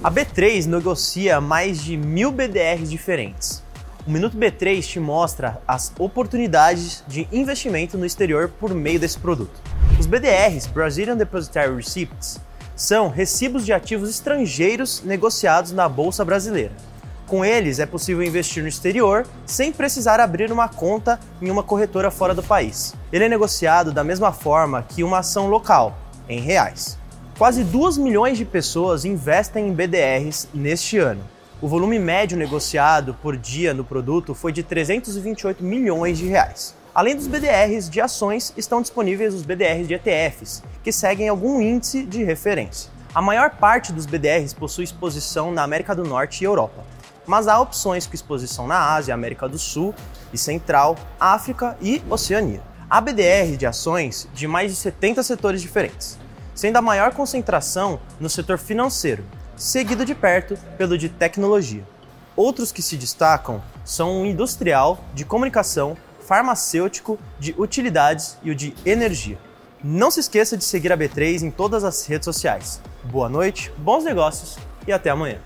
A B3 negocia mais de mil BDRs diferentes. O Minuto B3 te mostra as oportunidades de investimento no exterior por meio desse produto. Os BDRs, Brazilian Depositary Receipts, são recibos de ativos estrangeiros negociados na Bolsa Brasileira. Com eles, é possível investir no exterior sem precisar abrir uma conta em uma corretora fora do país. Ele é negociado da mesma forma que uma ação local, em reais. Quase 2 milhões de pessoas investem em BDRs neste ano. O volume médio negociado por dia no produto foi de 328 milhões de reais. Além dos BDRs de ações, estão disponíveis os BDRs de ETFs, que seguem algum índice de referência. A maior parte dos BDRs possui exposição na América do Norte e Europa, mas há opções com exposição na Ásia, América do Sul e Central, África e Oceania. Há BDR de ações de mais de 70 setores diferentes sendo a maior concentração no setor financeiro, seguido de perto pelo de tecnologia. Outros que se destacam são o industrial, de comunicação, farmacêutico, de utilidades e o de energia. Não se esqueça de seguir a B3 em todas as redes sociais. Boa noite, bons negócios e até amanhã.